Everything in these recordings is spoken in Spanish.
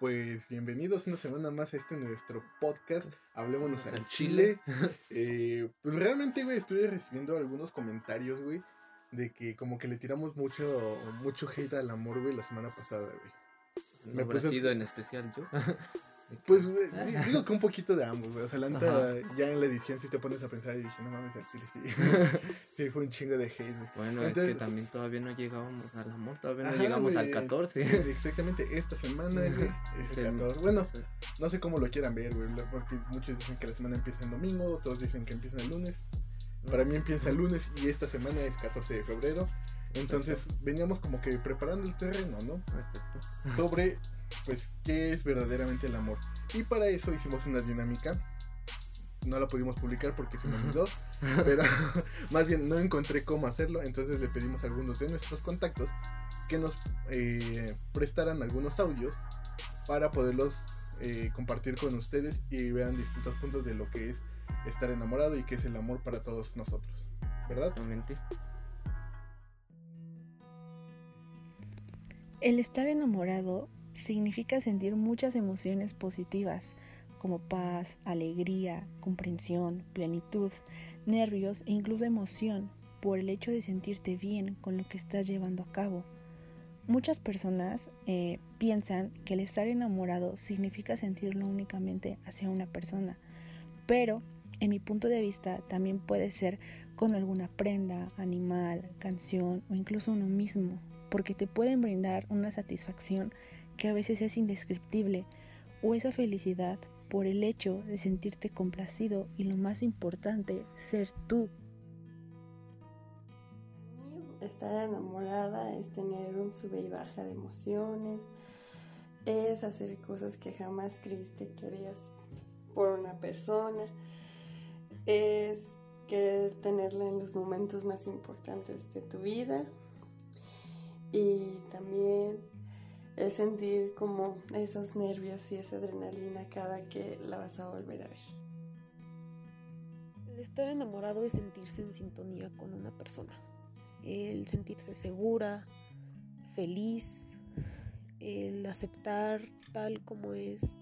Pues bienvenidos una semana más a este nuestro podcast, Hablémonos al Chile. Eh, pues realmente, güey, estuve recibiendo algunos comentarios, güey, de que como que le tiramos mucho, mucho hate al amor, güey, la semana pasada, güey. Me habrá sido en especial yo. Pues digo que un poquito de ambos, güey. O sea, la neta, ya en la edición si te pones a pensar y dije, no mames, sí. sí, fue un chingo de hate, güey. Bueno, Entonces- es que también todavía no llegábamos al amor, todavía no Ajá, llegamos al güey. 14. Exactamente, esta semana, es el Sí. 14. Bueno, no sé cómo lo quieran ver, güey, porque muchos dicen que la semana empieza el domingo, otros dicen que empieza el lunes. Para mí empieza el lunes y esta semana es 14 de febrero. Entonces veníamos como que preparando el terreno, ¿no? Exacto. Sobre, pues, qué es verdaderamente el amor. Y para eso hicimos una dinámica. No la pudimos publicar porque se me olvidó, pero más bien no encontré cómo hacerlo. Entonces le pedimos a algunos de nuestros contactos que nos eh, prestaran algunos audios para poderlos eh, compartir con ustedes y vean distintos puntos de lo que es estar enamorado y qué es el amor para todos nosotros. ¿Verdad? Exactamente. El estar enamorado significa sentir muchas emociones positivas, como paz, alegría, comprensión, plenitud, nervios e incluso emoción por el hecho de sentirte bien con lo que estás llevando a cabo. Muchas personas eh, piensan que el estar enamorado significa sentirlo únicamente hacia una persona, pero en mi punto de vista también puede ser con alguna prenda, animal, canción o incluso uno mismo, porque te pueden brindar una satisfacción que a veces es indescriptible o esa felicidad por el hecho de sentirte complacido y lo más importante, ser tú. Estar enamorada es tener un sube y baja de emociones, es hacer cosas que jamás creíste que harías por una persona, es querer tenerla en los momentos más importantes de tu vida y también es sentir como esos nervios y esa adrenalina cada que la vas a volver a ver. El estar enamorado es sentirse en sintonía con una persona. El sentirse segura, feliz, el aceptar tal como es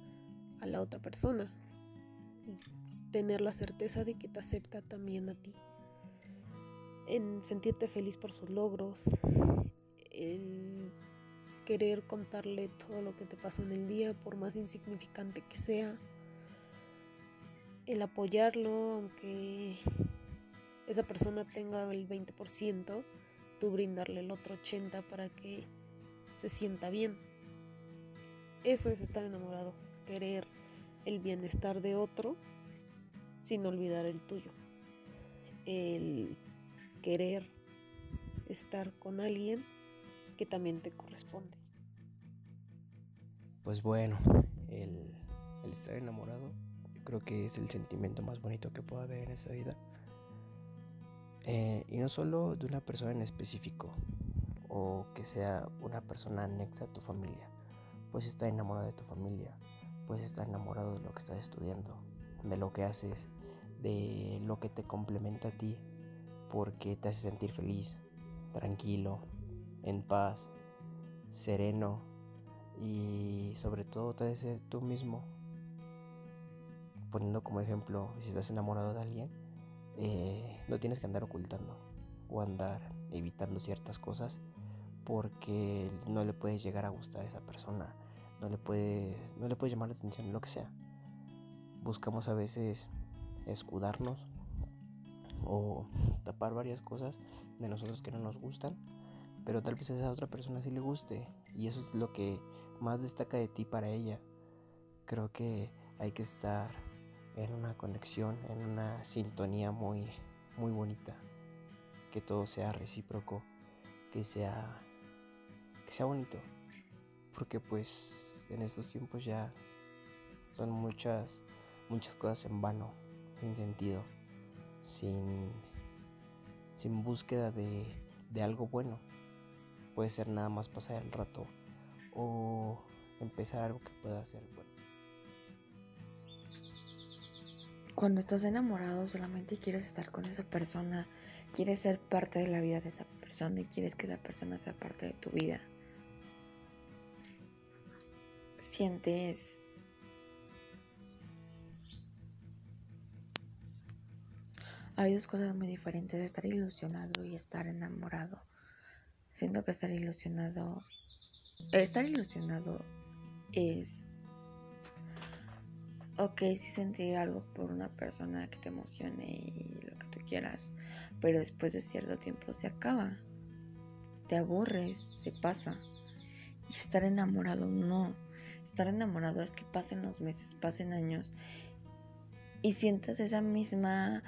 a la otra persona y tener la certeza de que te acepta también a ti. En sentirte feliz por sus logros, el querer contarle todo lo que te pasó en el día, por más insignificante que sea, el apoyarlo, aunque esa persona tenga el 20%, tú brindarle el otro 80% para que se sienta bien. Eso es estar enamorado, querer el bienestar de otro sin olvidar el tuyo. El querer estar con alguien que también te corresponde. Pues bueno, el, estar enamorado yo creo que es el sentimiento más bonito que puede haber en esta vida. Eh, y no solo de una persona en específico o que sea una persona anexa a tu familia. Puedes estar enamorado de tu familia, puedes estar enamorado de lo que estás estudiando, de lo que haces, de lo que te complementa a ti, porque te hace sentir feliz, tranquilo, en paz, sereno y sobre todo te hace ser tú mismo. Poniendo como ejemplo, si estás enamorado de alguien, eh, no tienes que andar ocultando o andar evitando ciertas cosas porque no le puedes llegar a gustar a esa persona, no le puedes, no le puedes llamar la atención, lo que sea. Buscamos a veces escudarnos o tapar varias cosas de nosotros que no nos gustan, pero tal vez a esa otra persona sí le guste y eso es lo que más destaca de ti para ella. Creo que hay que estar en una conexión, en una sintonía muy muy bonita, que todo sea recíproco, que sea que sea bonito, porque pues en estos tiempos ya son muchas muchas cosas en vano, sin sentido, sin sin búsqueda de, de algo bueno. Puede ser nada más pasar el rato o empezar algo que pueda ser bueno. Cuando estás enamorado solamente quieres estar con esa persona, quieres ser parte de la vida de esa persona y quieres que esa persona sea parte de tu vida. sientes hay dos cosas muy diferentes, estar ilusionado y estar enamorado. Siento que estar ilusionado, estar ilusionado es, ok, sí sentir algo por una persona que te emocione y lo que tú quieras, pero después de cierto tiempo se acaba, te aburres, se pasa. Y estar enamorado no. Estar enamorado es que pasen los meses, pasen años y sientas esa misma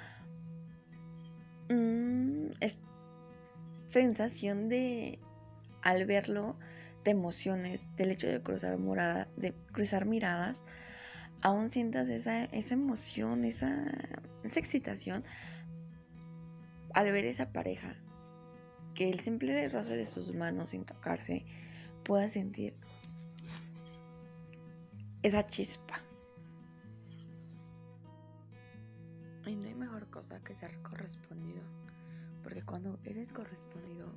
mm, sensación de al verlo de emociones, del hecho de cruzar de cruzar miradas, aún sientas esa, esa emoción, esa, esa excitación al ver esa pareja, que el simple roce de sus manos sin tocarse pueda sentir esa chispa. Y no hay mejor cosa que ser correspondido, porque cuando eres correspondido,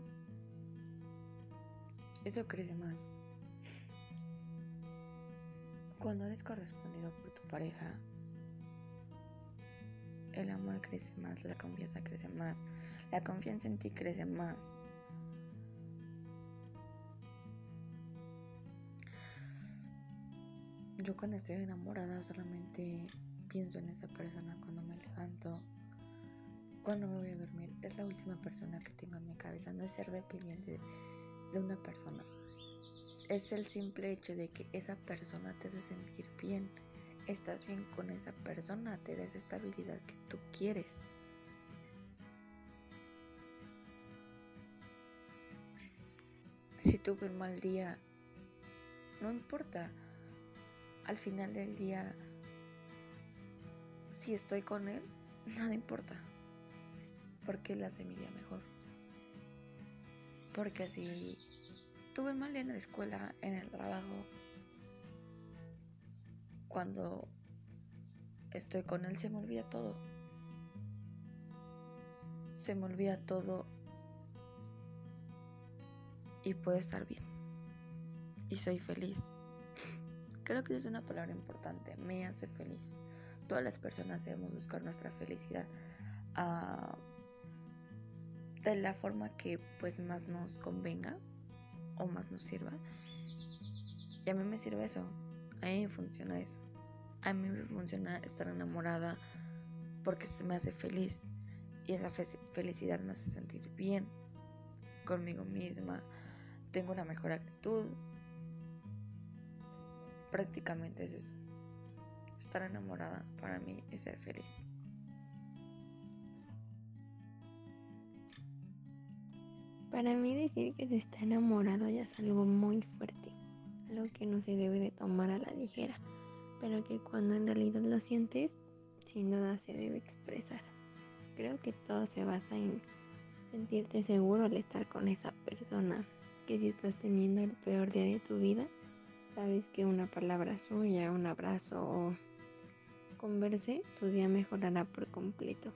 eso crece más. Cuando eres correspondido por tu pareja, el amor crece más, la confianza crece más, la confianza en ti crece más. Yo cuando estoy enamorada solamente pienso en esa persona cuando me levanto, cuando me voy a dormir. Es la última persona que tengo en mi cabeza. No es ser dependiente de una persona. Es el simple hecho de que esa persona te hace sentir bien. Estás bien con esa persona, te da esa estabilidad que tú quieres. Si tuve un mal día, no importa al final del día, si estoy con él, nada importa. Porque él hace mi día mejor. Porque si tuve mal en la escuela, en el trabajo, cuando estoy con él se me olvida todo. Se me olvida todo y puedo estar bien. Y soy feliz. Creo que es una palabra importante, me hace feliz. Todas las personas debemos buscar nuestra felicidad uh, de la forma que pues más nos convenga o más nos sirva. Y a mí me sirve eso, a mí me funciona eso. A mí me funciona estar enamorada porque se me hace feliz y esa felicidad me hace sentir bien conmigo misma. Tengo una mejor actitud, prácticamente es eso. Estar enamorada para mí es ser feliz. Para mí decir que se está enamorado ya es algo muy fuerte, algo que no se debe de tomar a la ligera, pero que cuando en realidad lo sientes, sin duda se debe expresar. Creo que todo se basa en sentirte seguro al estar con esa persona, que si estás teniendo el peor día de tu vida, Sabes que una palabra suya, un abrazo o converse, tu día mejorará por completo.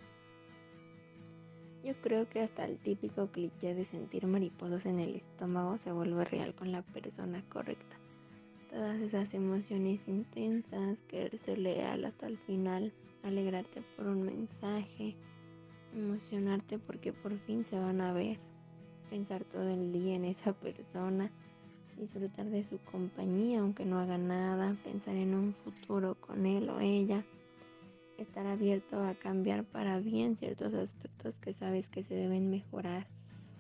Yo creo que hasta el típico cliché de sentir mariposas en el estómago se vuelve real con la persona correcta. Todas esas emociones intensas, querer ser leal hasta el final, alegrarte por un mensaje, emocionarte porque por fin se van a ver, pensar todo el día en esa persona disfrutar de su compañía aunque no haga nada, pensar en un futuro con él o ella, estar abierto a cambiar para bien ciertos aspectos que sabes que se deben mejorar,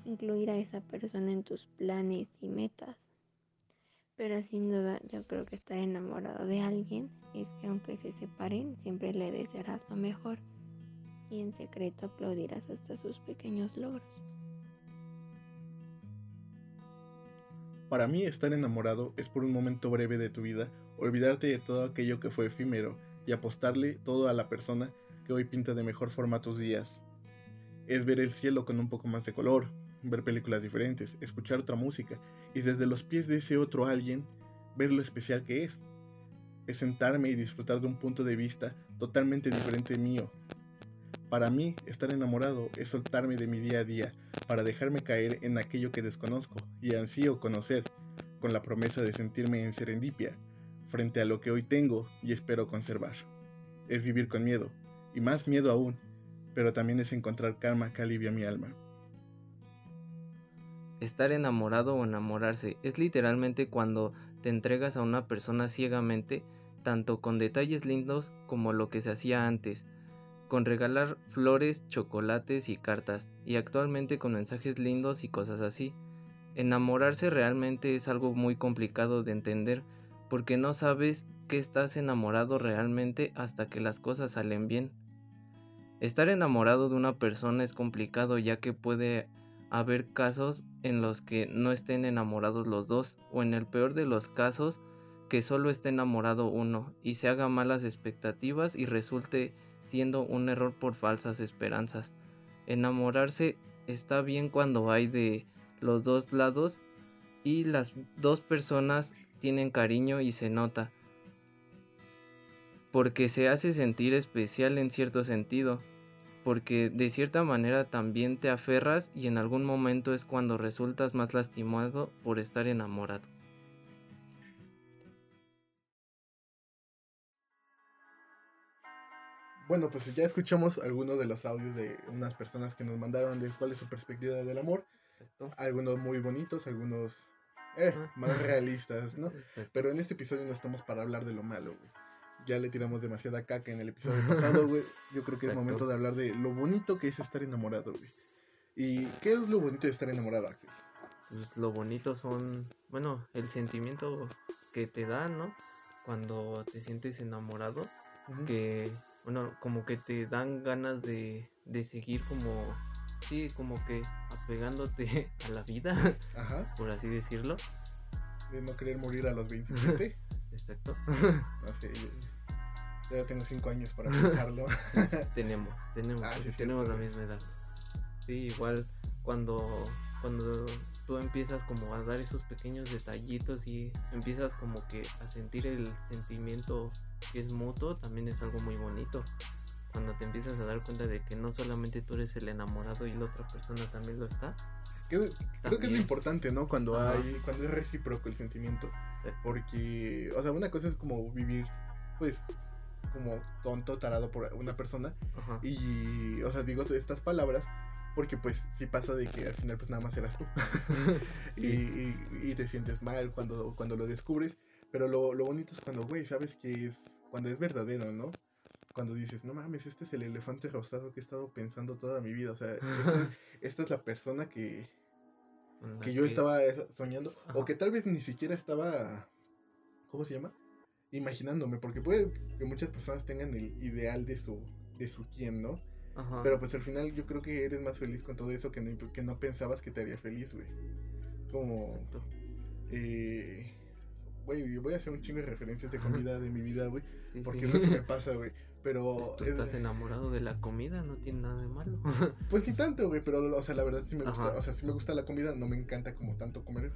incluir a esa persona en tus planes y metas. Pero sin duda yo creo que estar enamorado de alguien es que aunque se separen siempre le desearás lo mejor y en secreto aplaudirás hasta sus pequeños logros. Para mí estar enamorado es por un momento breve de tu vida olvidarte de todo aquello que fue efímero y apostarle todo a la persona que hoy pinta de mejor forma tus días. Es ver el cielo con un poco más de color, ver películas diferentes, escuchar otra música y desde los pies de ese otro alguien ver lo especial que es. Es sentarme y disfrutar de un punto de vista totalmente diferente mío, para mí, estar enamorado es soltarme de mi día a día para dejarme caer en aquello que desconozco y ansío conocer, con la promesa de sentirme en serendipia, frente a lo que hoy tengo y espero conservar. Es vivir con miedo, y más miedo aún, pero también es encontrar calma que alivia mi alma. Estar enamorado o enamorarse es literalmente cuando te entregas a una persona ciegamente, tanto con detalles lindos como lo que se hacía antes, con regalar flores, chocolates y cartas, y actualmente con mensajes lindos y cosas así. Enamorarse realmente es algo muy complicado de entender, porque no sabes que estás enamorado realmente hasta que las cosas salen bien. Estar enamorado de una persona es complicado ya que puede haber casos en los que no estén enamorados los dos, o en el peor de los casos, que solo esté enamorado uno y se haga malas expectativas y resulte siendo un error por falsas esperanzas. Enamorarse está bien cuando hay de los dos lados y las dos personas tienen cariño y se nota, porque se hace sentir especial en cierto sentido, porque de cierta manera también te aferras y en algún momento es cuando resultas más lastimado por estar enamorado. Bueno, pues ya escuchamos algunos de los audios de unas personas que nos mandaron de cuál es su perspectiva del amor. Algunos muy bonitos, algunos eh, más realistas, ¿no? Pero en este episodio no estamos para hablar de lo malo, güey. Ya le tiramos demasiada caca en el episodio pasado, güey. Yo creo que es momento de hablar de lo bonito que es estar enamorado, güey. ¿Y qué es lo bonito de estar enamorado, Axel? Pues lo bonito son, bueno, el sentimiento que te da, ¿no? Cuando te sientes enamorado, que bueno, como que te dan ganas de, de seguir como, sí, como que apegándote a la vida, Ajá. por así decirlo. De no querer morir a los 27. Exacto. No sé, yo, ya tengo 5 años para pensarlo. tenemos, tenemos, ah, tenemos la misma edad. Sí, igual cuando, cuando tú empiezas como a dar esos pequeños detallitos y empiezas como que a sentir el sentimiento que es mutuo, también es algo muy bonito. Cuando te empiezas a dar cuenta de que no solamente tú eres el enamorado y la otra persona también lo está. Creo, que es lo importante, ¿no? Cuando hay, cuando es recíproco el sentimiento. Porque, o sea, una cosa es como vivir, pues, como tonto, tarado por una persona. Y, o sea, digo estas palabras porque pues si pasa de que al final pues nada más eras tú. y, te sientes mal cuando, cuando lo descubres. Pero lo, lo bonito es cuando, güey, sabes que es, cuando es verdadero, ¿no? Cuando dices, no mames, este es el elefante rosado que he estado pensando toda mi vida. O sea, esta, es la persona que, que yo estaba soñando. O que tal vez ni siquiera estaba, ¿cómo se llama? Imaginándome. Porque puede que muchas personas tengan el ideal de su, de su quién, ¿no? Pero pues al final yo creo que eres más feliz con todo eso que no, que no pensabas que te haría feliz, güey. Como... Eh, güey, voy a hacer un chingo de referencias de comida de mi vida, güey. porque es lo que me pasa, güey. Pero. Pues, tú estás enamorado de la comida, no tiene nada de malo. pues ni tanto, güey, pero, o sea, la verdad sí me gusta. O sea, sí me gusta la comida, no me encanta como tanto comer.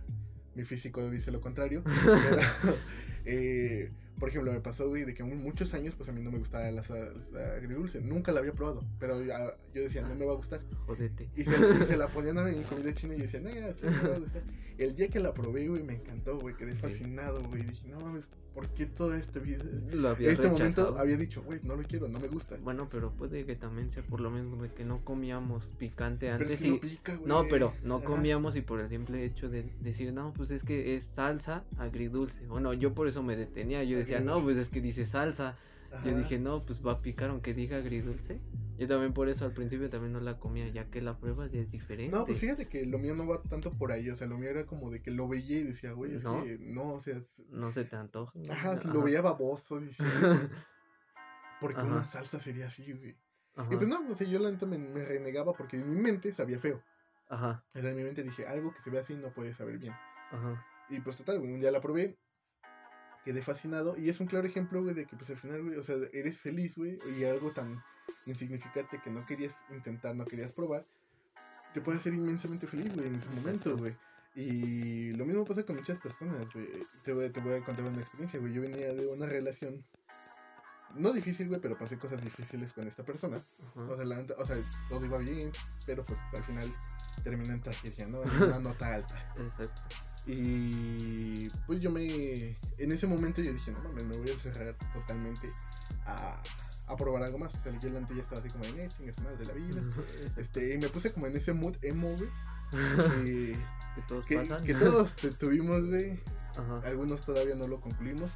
Mi físico dice lo contrario. pero, eh, por ejemplo, me pasó, güey, de que muchos años, pues a mí no me gustaba la salsa agridulce. Nunca la había probado. Pero yo decía, no me va a gustar. Jodete. Y se, la ponían en comida china y yo decía, no, ya, no me va a gustar. El día que la probé, güey, me encantó, güey. Quedé fascinado, güey. Dije, no mames, ¿por qué toda esta vida? Lo había este momento había dicho, güey, no lo quiero, no me gusta. Bueno, pero puede que también sea por lo mismo de que no comíamos picante antes. Pero y... no, pero no comíamos y por el simple hecho de decir, no, pues es que es salsa agridulce. Bueno, yo por eso me detenía. Yo decía, no, pues es que dice salsa. Yo dije, no, pues va a picar aunque diga agridulce. Yo también por eso al principio también no la comía, ya que la prueba ya es diferente. No, pues fíjate que lo mío no va tanto por ahí, o sea, lo mío era como de que lo veía y decía, güey, es ¿No? que no, o sea... No se te antoja. Ajá, si lo veía baboso, porque una salsa sería así, güey. Y pues no, o sea, yo la neta me, renegaba porque en mi mente sabía feo. Ajá. En mi mente dije, algo que se ve así no puede saber bien. Ajá. Y pues total, un día la probé quedé fascinado. Y es un claro ejemplo, güey, de que pues al final, güey, o sea, eres feliz, güey, y algo tan insignificante que no querías intentar, no querías probar, te puede hacer inmensamente feliz, güey, en ese momento, güey. Y lo mismo pasa con muchas personas, güey. Te voy, te voy a contar una experiencia, güey. Yo venía de una relación, no difícil, güey, pero pasé cosas difíciles con esta persona. O, sea, o sea, todo iba bien, pero pues al final terminó en tragedia, ¿no? En una nota alta. Exacto. Y pues yo me. En ese momento yo dije, no mames, me voy a cerrar totalmente a, a probar algo más. O sea, yo delante ya estaba así como de, eh, chingas madre de la vida. Este, y me puse como en ese mood emo, güey. Que todos que, pasan. que todos tuvimos, güey. Algunos todavía no lo concluimos.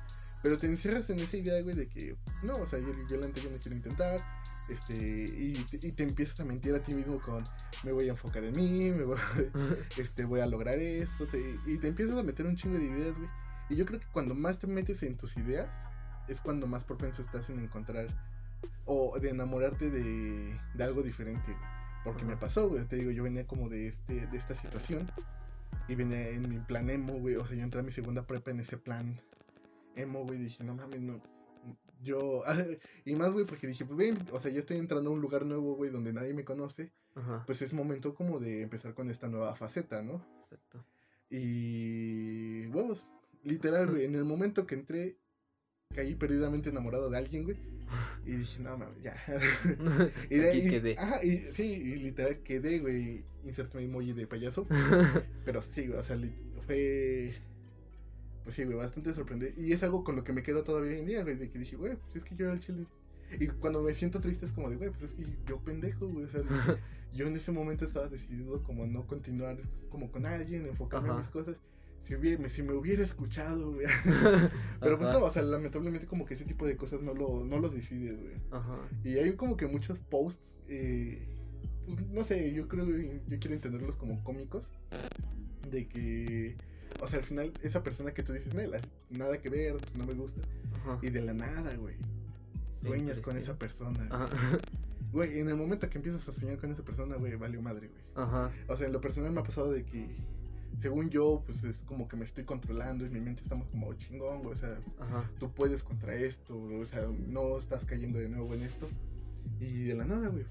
Pero te encierras en esa idea, güey, de que no, o sea, yo, yo delante yo no quiero intentar. Este, y, te- y te empiezas a mentir a ti mismo con me voy a enfocar en mí, me voy, este, voy a lograr esto. te- y te empiezas a meter un chingo de ideas, güey. Y yo creo que cuando más te metes en tus ideas, es cuando más propenso estás en encontrar o de enamorarte de, de algo diferente. güey. Porque me pasó, güey. Te digo, yo venía como de, este, de esta situación. Y venía en mi plan emo, güey. O sea, yo entré a mi segunda prepa en ese plan emo, güey. Dije, no mames, no. Yo. y más, güey, porque dije, pues, ven, o sea, ya estoy entrando a un lugar nuevo, güey, donde nadie me conoce. Ajá. Pues es momento como de empezar con esta nueva faceta, ¿no? Exacto. Y. Huevos. Literal, güey. En el momento que entré, caí perdidamente enamorado de alguien, güey. Y dije, no mames, ya. y de Aquí quedé. Ajá, y sí, y literal quedé, güey. Inserté mi emoji de payaso. Pero sí, güey, o sea, fue. Pues sí, güey, bastante sorprendente. Y es algo con lo que me quedo todavía hoy en día, güey. De que dije, güey, pues es que yo era el chile. Y cuando me siento triste es como de, güey, pues es que yo pendejo, güey. O sea, yo en ese momento estaba decidido como no continuar como con alguien, enfocarme en mis cosas. Si, hubiera, si me hubiera escuchado, güey. Pero pues no, o sea, lamentablemente como que ese tipo de cosas no lo, no los decides, güey. Ajá. Y hay como que muchos posts, eh, pues no sé, yo creo, yo quiero entenderlos como cómicos, de que, o sea, al final esa persona que tú dices, "Nela, nada que ver, no me gusta, Ajá. y de la nada, güey, sueñas con esa persona. Ajá. Güey, en el momento que empiezas a soñar con esa persona, güey, valió madre, güey. Ajá. O sea, en lo personal me ha pasado de que, según yo, pues es como que me estoy controlando, en mi mente estamos como chingón, güey, o sea, Ajá. tú puedes contra esto, o sea, no estás cayendo de nuevo en esto. Y de la nada, güey,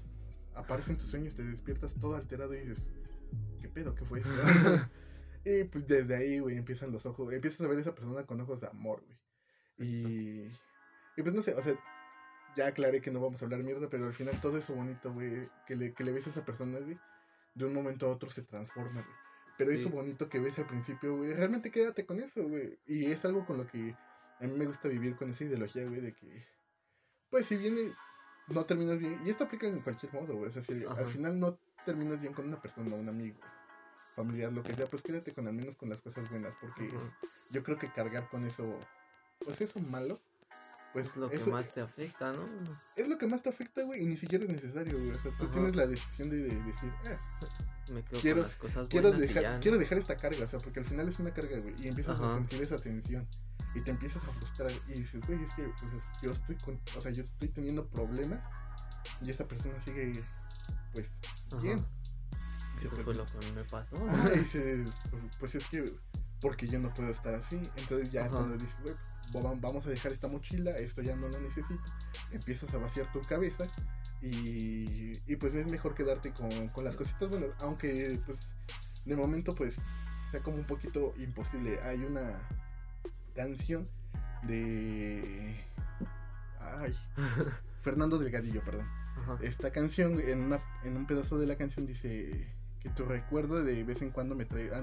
aparecen tus sueños, te despiertas todo alterado y dices, ¿qué pedo? ¿Qué fue eso? y pues desde ahí, güey, empiezan los ojos, empiezas a ver a esa persona con ojos de amor, güey. Y, y pues no sé, o sea, ya aclaré que no vamos a hablar mierda, pero al final todo eso bonito, güey, que le, que le ves a esa persona, güey, de un momento a otro se transforma, güey. Pero Sí. eso bonito que ves al principio, güey, realmente quédate con eso, güey. Y es algo con lo que a mí me gusta vivir con esa ideología, güey, de que, pues si viene, no terminas bien, y esto aplica en cualquier modo, güey, o sea, si Ajá. al final no terminas bien con una persona, un amigo, familiar, lo que sea, pues quédate con al menos con las cosas buenas, porque Ajá. yo creo que cargar con eso, pues eso malo, pues Es lo que más te afecta, ¿no? es lo que más te afecta, güey, y ni siquiera es necesario, güey, o sea, tú Ajá. tienes la decisión de, de decir, ah, Me quedo Quiero- con las cosas quiero buenas dejar, ya, ¿no? quiero dejar esta carga, o sea, porque al final es una carga, güey, y empiezas a sentir esa tensión y te empiezas a frustrar y dices, güey, es que pues, yo estoy con, o sea, yo estoy teniendo problemas y esta persona sigue, pues, bien. Eso fue lo que me pasó. dices, pues, es que, porque yo no puedo estar así, entonces ya cuando dices, güey, va- vamos a dejar esta mochila, esto ya no lo necesito, empiezas a vaciar tu cabeza y, y pues es mejor quedarte con, con las cositas buenas, aunque pues de momento pues sea como un poquito imposible. Hay una canción de... Ay, Fernando Delgadillo, perdón. Ajá. Esta canción, en, una, en un pedazo de la canción dice que tu recuerdo de vez en cuando me trae... ah,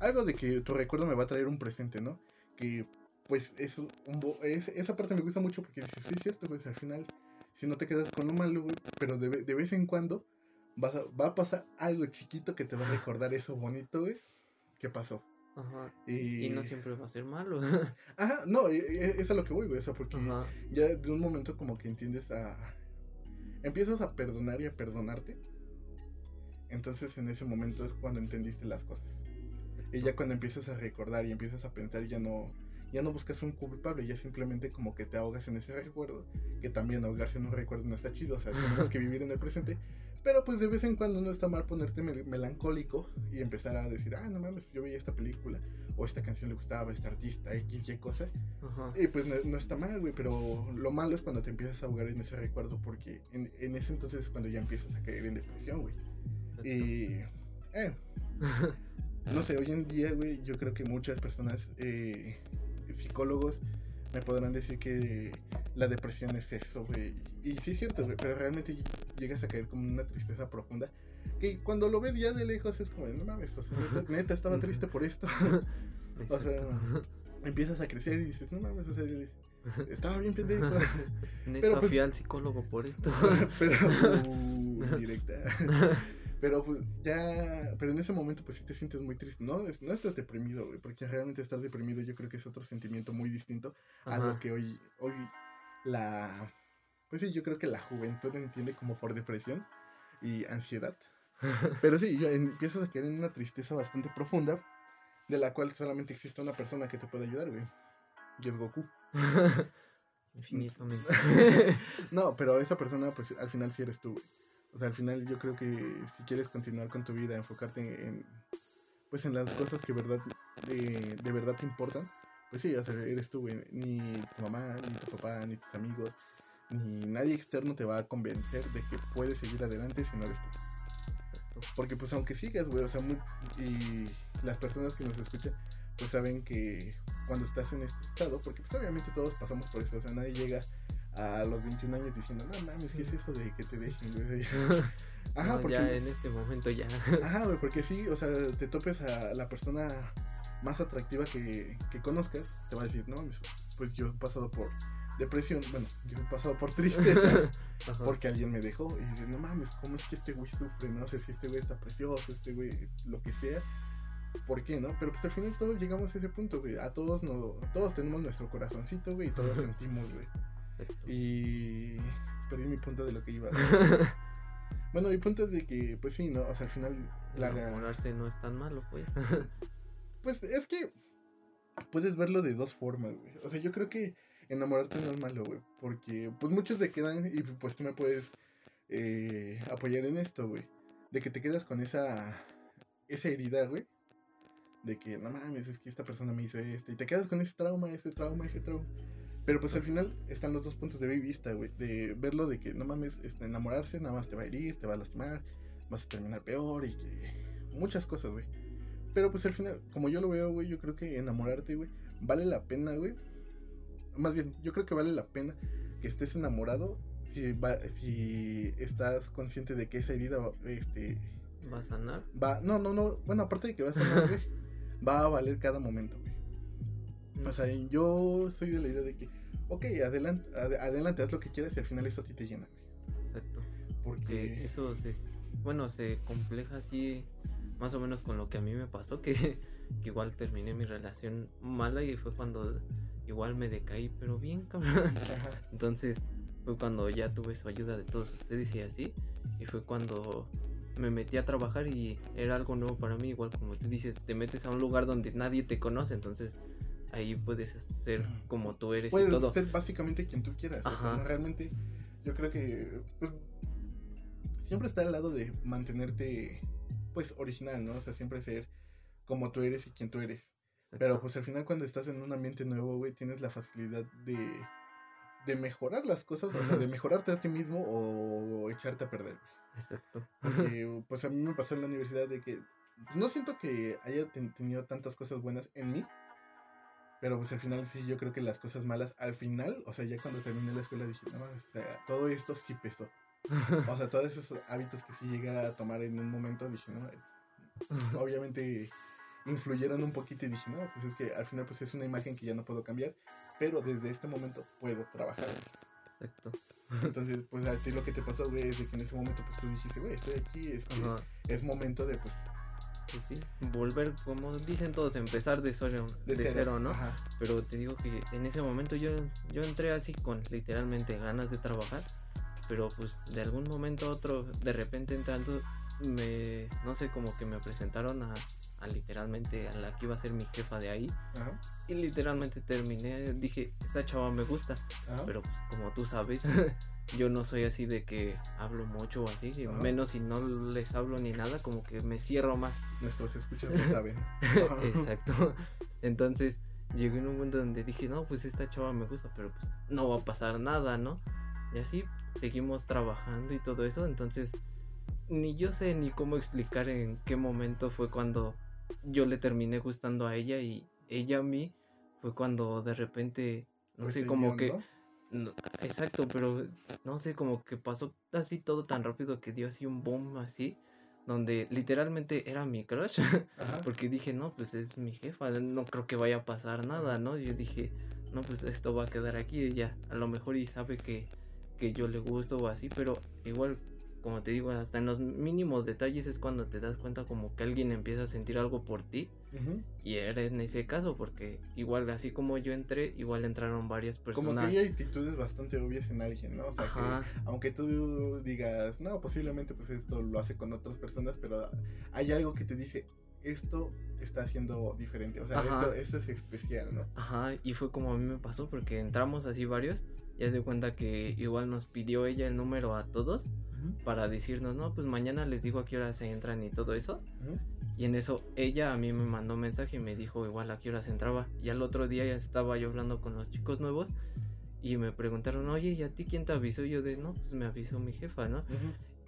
algo de que tu recuerdo me va a traer un presente, ¿no? Que pues es un bo- es- esa parte me gusta mucho porque dices, sí es cierto, pues al final, si no te quedas con lo malo, güey, pero de, de vez en cuando vas a- va a pasar algo chiquito que te va a recordar eso bonito, güey, que pasó. Ajá. Y, Y no siempre va a ser malo. Ajá, no, e- e- es a lo que voy, güey, o sea, porque Ajá. ya de un momento como que entiendes a... Empiezas a perdonar y a perdonarte. Entonces en ese momento es cuando entendiste las cosas. Y ya cuando empiezas a recordar y empiezas a pensar ya no... Ya no buscas un culpable, ya simplemente como que te ahogas en ese recuerdo. Que también ahogarse en un recuerdo no está chido, o sea, tenemos que vivir en el presente. Pero pues de vez en cuando no está mal ponerte mel- melancólico y empezar a decir, ah, no mames, yo veía esta película, o esta canción le gustaba, esta artista, X, Y cosa. Ajá. Y pues no, no está mal, güey, pero lo malo es cuando te empiezas a ahogar en ese recuerdo, porque en, en ese entonces es cuando ya empiezas a caer en depresión, güey. Exacto. Y, eh, no sé, hoy en día, güey, yo creo que muchas personas, eh, psicólogos, me podrán decir que la depresión es eso, güey. Y sí es cierto, güey, pero realmente llegas a caer como una tristeza profunda que cuando lo ves ya de lejos es como, no mames, o sea, neta, neta estaba triste por esto. o sea, empiezas a crecer y dices, no mames, o sea, estaba bien pendejo. Neta, Pero, pues- fui al psicólogo por esto. pero uh, directa. Pero pues, ya, pero en ese momento pues sí te sientes muy triste, no, es- no estás deprimido, güey, porque realmente estar deprimido yo creo que es otro sentimiento muy distinto a lo que hoy hoy la pues sí, yo creo que la juventud entiende como por depresión y ansiedad. Pero sí, yo empiezas a caer en una tristeza bastante profunda de la cual solamente existe una persona que te puede ayudar, güey. Es Goku. Infinitamente. No, pero esa persona, pues al final sí eres tú, güey. O sea, al final yo creo que si quieres continuar con tu vida, enfocarte en, en, pues en las cosas que verdad, de, de verdad te importan, pues sí, o sea, eres tú, güey. Ni tu mamá, ni tu papá, ni tus amigos, ni nadie externo te va a convencer de que puedes seguir adelante si no eres tú. Porque pues aunque sigas, güey, o sea, muy- y las personas que nos escuchan, pues saben que cuando estás en este estado, porque pues obviamente todos pasamos por eso, o sea, nadie llega a los 21 años diciendo, no mames, ¿qué es eso de que te dejen? Ajá, No, porque... Ya en este momento ya. Ajá, güey, porque sí, o sea, te topes a la persona más atractiva que, que conozcas, te va a decir, no mames, pues yo he pasado por depresión, bueno, yo he pasado por tristeza porque alguien me dejó y dices, no mames, ¿cómo es que este güey sufre? No sé si este güey está precioso, este güey, lo que sea. ¿Por qué no? Pero pues al final todos llegamos a ese punto, güey. A todos no, todos tenemos nuestro corazoncito, güey, y todos sentimos, güey. Exacto. Y perdí mi punto de lo que iba. Bueno, mi punto es de que, pues sí, ¿no? O sea, al final la, Enamorarse no es tan malo, pues. Pues es que puedes verlo de dos formas, güey. O sea, yo creo que enamorarte no es malo, güey. Porque pues muchos te quedan y pues tú me puedes eh, apoyar en esto, güey. De que te quedas con esa, esa herida, güey. De que, no mames, es que esta persona me hizo esto. Y te quedas con ese trauma, ese trauma, ese trauma. Pero pues al final están los dos puntos de vista, güey. De verlo de que, no mames, este, enamorarse nada más te va a herir, te va a lastimar, vas a terminar peor y que... Muchas cosas, güey. Pero pues al final, como yo lo veo, güey, yo creo que enamorarte, güey, vale la pena, güey. Más bien, yo creo que vale la pena que estés enamorado si, va, si estás consciente de que esa herida, este, ¿Va a sanar? va... No, no, no. Bueno, aparte de que va a sanar, güey, va a valer cada momento, güey. O sea, yo soy de la idea de que, ok, adelante, ade- adelante, haz lo que quieras y al final eso a ti te llena, güey. Exacto. Que Porque... eso se, bueno, se compleja así más o menos con lo que a mí me pasó, que, que igual terminé mi relación mala y fue cuando igual me decaí, pero bien cabrón. Entonces fue cuando ya tuve su ayuda de todos ustedes y así, y fue cuando me metí a trabajar y era algo nuevo para mí, igual como tú dices, te metes a un lugar donde nadie te conoce, entonces ahí puedes ser como tú eres y Puedes todo. ser básicamente quien tú quieras. O sea, realmente yo creo que pues, siempre está al lado de mantenerte pues original, ¿no? O sea, siempre ser como tú eres y quien tú eres. Pero pues al final cuando estás en un ambiente nuevo, güey, tienes la facilidad de, de mejorar las cosas, o sea, de mejorarte a ti mismo o echarte a perder. güey. Exacto. Porque pues a mí me pasó en la universidad de que no siento que haya ten- tenido tantas cosas buenas en mí. Pero pues al final sí, yo creo que las cosas malas, al final, o sea, ya cuando terminé la escuela dije, no, o sea, todo esto sí pesó. O sea, todos esos hábitos que sí llegué a tomar en un momento, dije, no, eh, obviamente influyeron un poquito y dije, no, pues es que al final pues es una imagen que ya no puedo cambiar, pero desde este momento puedo trabajar. Exacto. Entonces, pues a ti lo que te pasó, güey, es de que en ese momento pues tú dijiste, güey, estoy aquí, es que es momento de pues Pues sí, volver, como dicen todos, empezar de cero, de, cero, ¿no? Ajá. Pero te digo que en ese momento yo, yo entré así con literalmente ganas de trabajar, pero pues de algún momento a otro, de repente entrando, me, no sé, como que me presentaron a, a literalmente a la que iba a ser mi jefa de ahí, Ajá. y literalmente terminé, dije, esta chava me gusta, Ajá. pero pues como tú sabes, yo no soy así de que hablo mucho o así, y menos si no les hablo ni nada, como que me cierro más. Nuestros escuchas lo saben. Exacto. Entonces llegué en un momento donde dije, no, pues esta chava me gusta, pero pues no va a pasar nada, ¿no? Y así seguimos trabajando y todo eso. Entonces, ni yo sé ni cómo explicar en qué momento fue cuando yo le terminé gustando a ella y ella a mí fue cuando de repente, no Pues sé, como que... exacto, pero no sé, como que pasó así todo tan rápido que dio así un boom así, donde literalmente era mi crush, Ajá. porque dije, no, pues es mi jefa, no creo que vaya a pasar nada, ¿no? Yo dije, no, pues esto va a quedar aquí ya, a lo mejor y sabe que, que yo le gusto o así, pero igual, como te digo, hasta en los mínimos detalles es cuando te das cuenta como que alguien empieza a sentir algo por ti y era en ese caso, porque igual así como yo entré, igual entraron varias Como personas. que hay actitudes bastante obvias en alguien, ¿no? O sea, Ajá. que aunque tú digas, no, posiblemente pues esto lo hace con otras personas, pero hay algo que te dice, esto está siendo diferente, o sea, esto, esto es especial, ¿no? Ajá, y fue como a mí me pasó porque entramos así varios y de cuenta que igual nos pidió ella el número a todos para decirnos, no, pues mañana les digo a qué hora se entran y todo eso. Y en eso ella a mí me mandó mensaje y me dijo igual a qué hora se entraba. Y al otro día ya estaba yo hablando con los chicos nuevos y me preguntaron, oye, ¿y a ti quién te avisó? Y yo de, no, pues me avisó mi jefa, ¿no?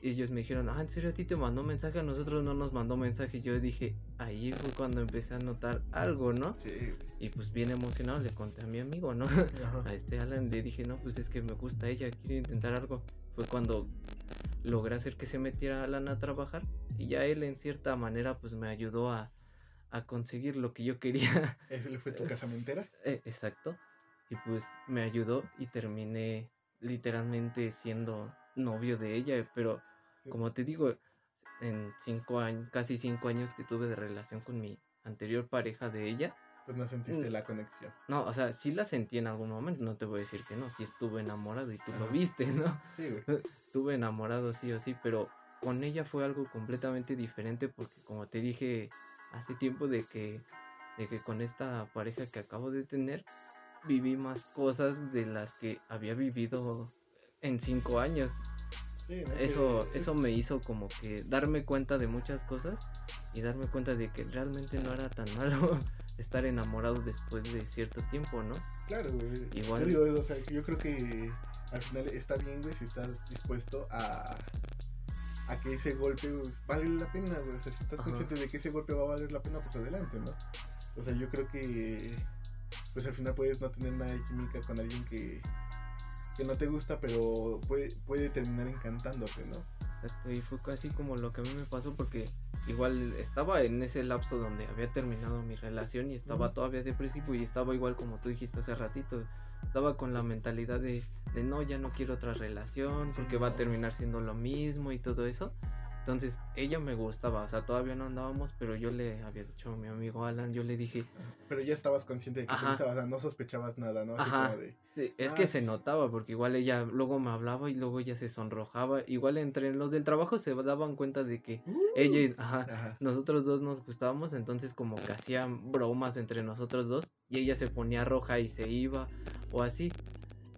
Y ellos me dijeron, ah, ¿en serio a ti te mandó mensaje? A nosotros no nos mandó mensaje. Y yo dije, ahí fue cuando empecé a notar algo, ¿no? Sí. Y pues bien emocionado le conté a mi amigo, ¿no? Ajá. A este Alan le dije, no, pues es que me gusta ella, quiero intentar algo. Fue cuando logré hacer que se metiera Alan a trabajar y ya él en cierta manera pues me ayudó a, a conseguir lo que yo quería. ¿Ese fue tu casamentera? Eh, Exacto. Y pues me ayudó y terminé literalmente siendo novio de ella, pero Sí. como te digo, en cinco años, casi cinco años que tuve de relación con mi anterior pareja de ella, Pues no sentiste Mm. la conexión. no, o sea, sí la sentí en algún momento, no te voy a decir que no, sí estuve enamorado y tú lo viste, ¿no? Sí, güey. Estuve enamorado sí o sí, pero con ella fue algo completamente diferente porque como te dije hace tiempo de que, de que con esta pareja que acabo de tener, viví más cosas de las que había vivido en cinco años. Sí, ¿no? Eso, eso me hizo como que darme cuenta de muchas cosas y darme cuenta de que realmente no era tan malo estar enamorado después de cierto tiempo, ¿no? Claro, güey. Igual- Yo digo, o sea, que yo creo que al final está bien, güey, si estás dispuesto a, a que ese golpe vale la pena, güey. O sea, si estás Ajá. consciente de que ese golpe va a valer la pena, pues adelante, ¿no? O sea, yo creo que pues al final puedes no tener nada de química con alguien que, que no te gusta, pero puede, puede terminar encantándote, ¿no? Exacto, y fue casi como lo que a mí me pasó porque igual estaba en ese lapso donde había terminado mi relación y estaba Ujú. todavía depresivo y estaba igual como tú dijiste hace ratito, estaba con la mentalidad de, de no, ya no quiero otra relación porque va a terminar siendo lo mismo y todo eso. Entonces ella me gustaba, o sea, todavía no andábamos, pero yo le había dicho a mi amigo Alan, yo le dije, Pero ya estabas consciente de que Ajá. gustaba, o sea, no sospechabas nada, ¿no? Así Ajá. como de, Sí, es Ah, que se sí. notaba porque igual ella luego me hablaba y luego ella se sonrojaba. Igual entre los del trabajo se daban cuenta de que ella y ajá, Ajá. nosotros dos nos gustábamos, entonces como que hacían bromas entre nosotros dos y ella se ponía roja y se iba o así.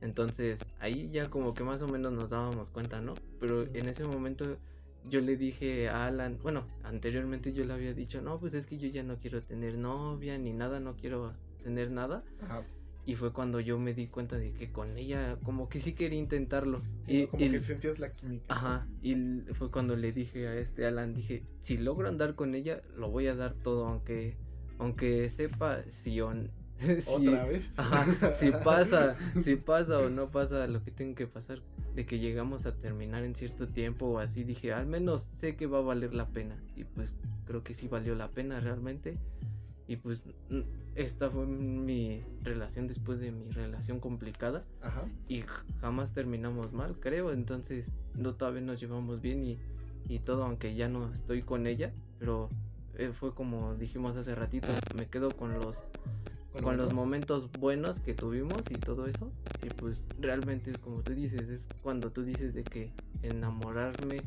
Entonces ahí ya como que más o menos nos dábamos cuenta, ¿no? Pero en ese momento yo le dije a Alan, bueno, anteriormente yo le había dicho, no, pues es que yo ya no quiero tener novia ni nada, no quiero tener nada. Ajá. Y fue cuando yo me di cuenta de que con ella como que sí quería intentarlo. Sí, y, como y- que sentías la química. Ajá, y fue cuando le dije a este Alan, dije, si logro andar con ella, lo voy a dar todo, aunque aunque sepa si o ¿Otra vez? Ajá, si pasa, si pasa o no pasa lo que tenga que pasar, de que llegamos a terminar en cierto tiempo o así, dije, al menos sé que va a valer la pena. Y pues creo que sí valió la pena realmente. Y pues esta fue mi relación después de mi relación complicada Ajá. y jamás terminamos mal, creo. Entonces, no todavía nos llevamos bien y, y todo, aunque ya no estoy con ella, pero eh, fue como dijimos hace ratito, me quedo con los con los momentos buenos que tuvimos y todo eso. Y pues realmente, como tú dices, es cuando tú dices de que enamorarme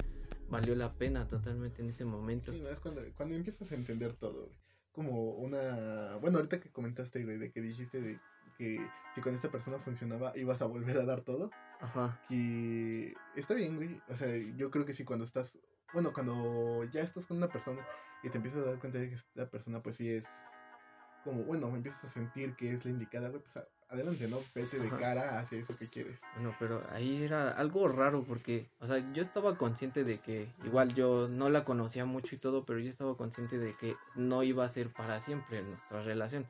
valió la pena totalmente en ese momento. Sí, no, es cuando, cuando empiezas a entender todo, güey. Como una... Bueno, ahorita que comentaste, güey, de que dijiste de que si con esta persona funcionaba ibas a volver a dar todo. Ajá, Que está bien, güey. O sea, yo creo que sí, cuando estás... Bueno, cuando ya estás con una persona y te empiezas a dar cuenta de que esta persona pues sí es... Como, bueno, empiezas a sentir que es la indicada, güey, pues adelante, ¿no? Vete de cara hacia eso que quieres. bueno, pero ahí era algo raro porque, o sea, yo estaba consciente de que igual yo no la conocía mucho y todo, pero yo estaba consciente de que no iba a ser para siempre nuestra relación.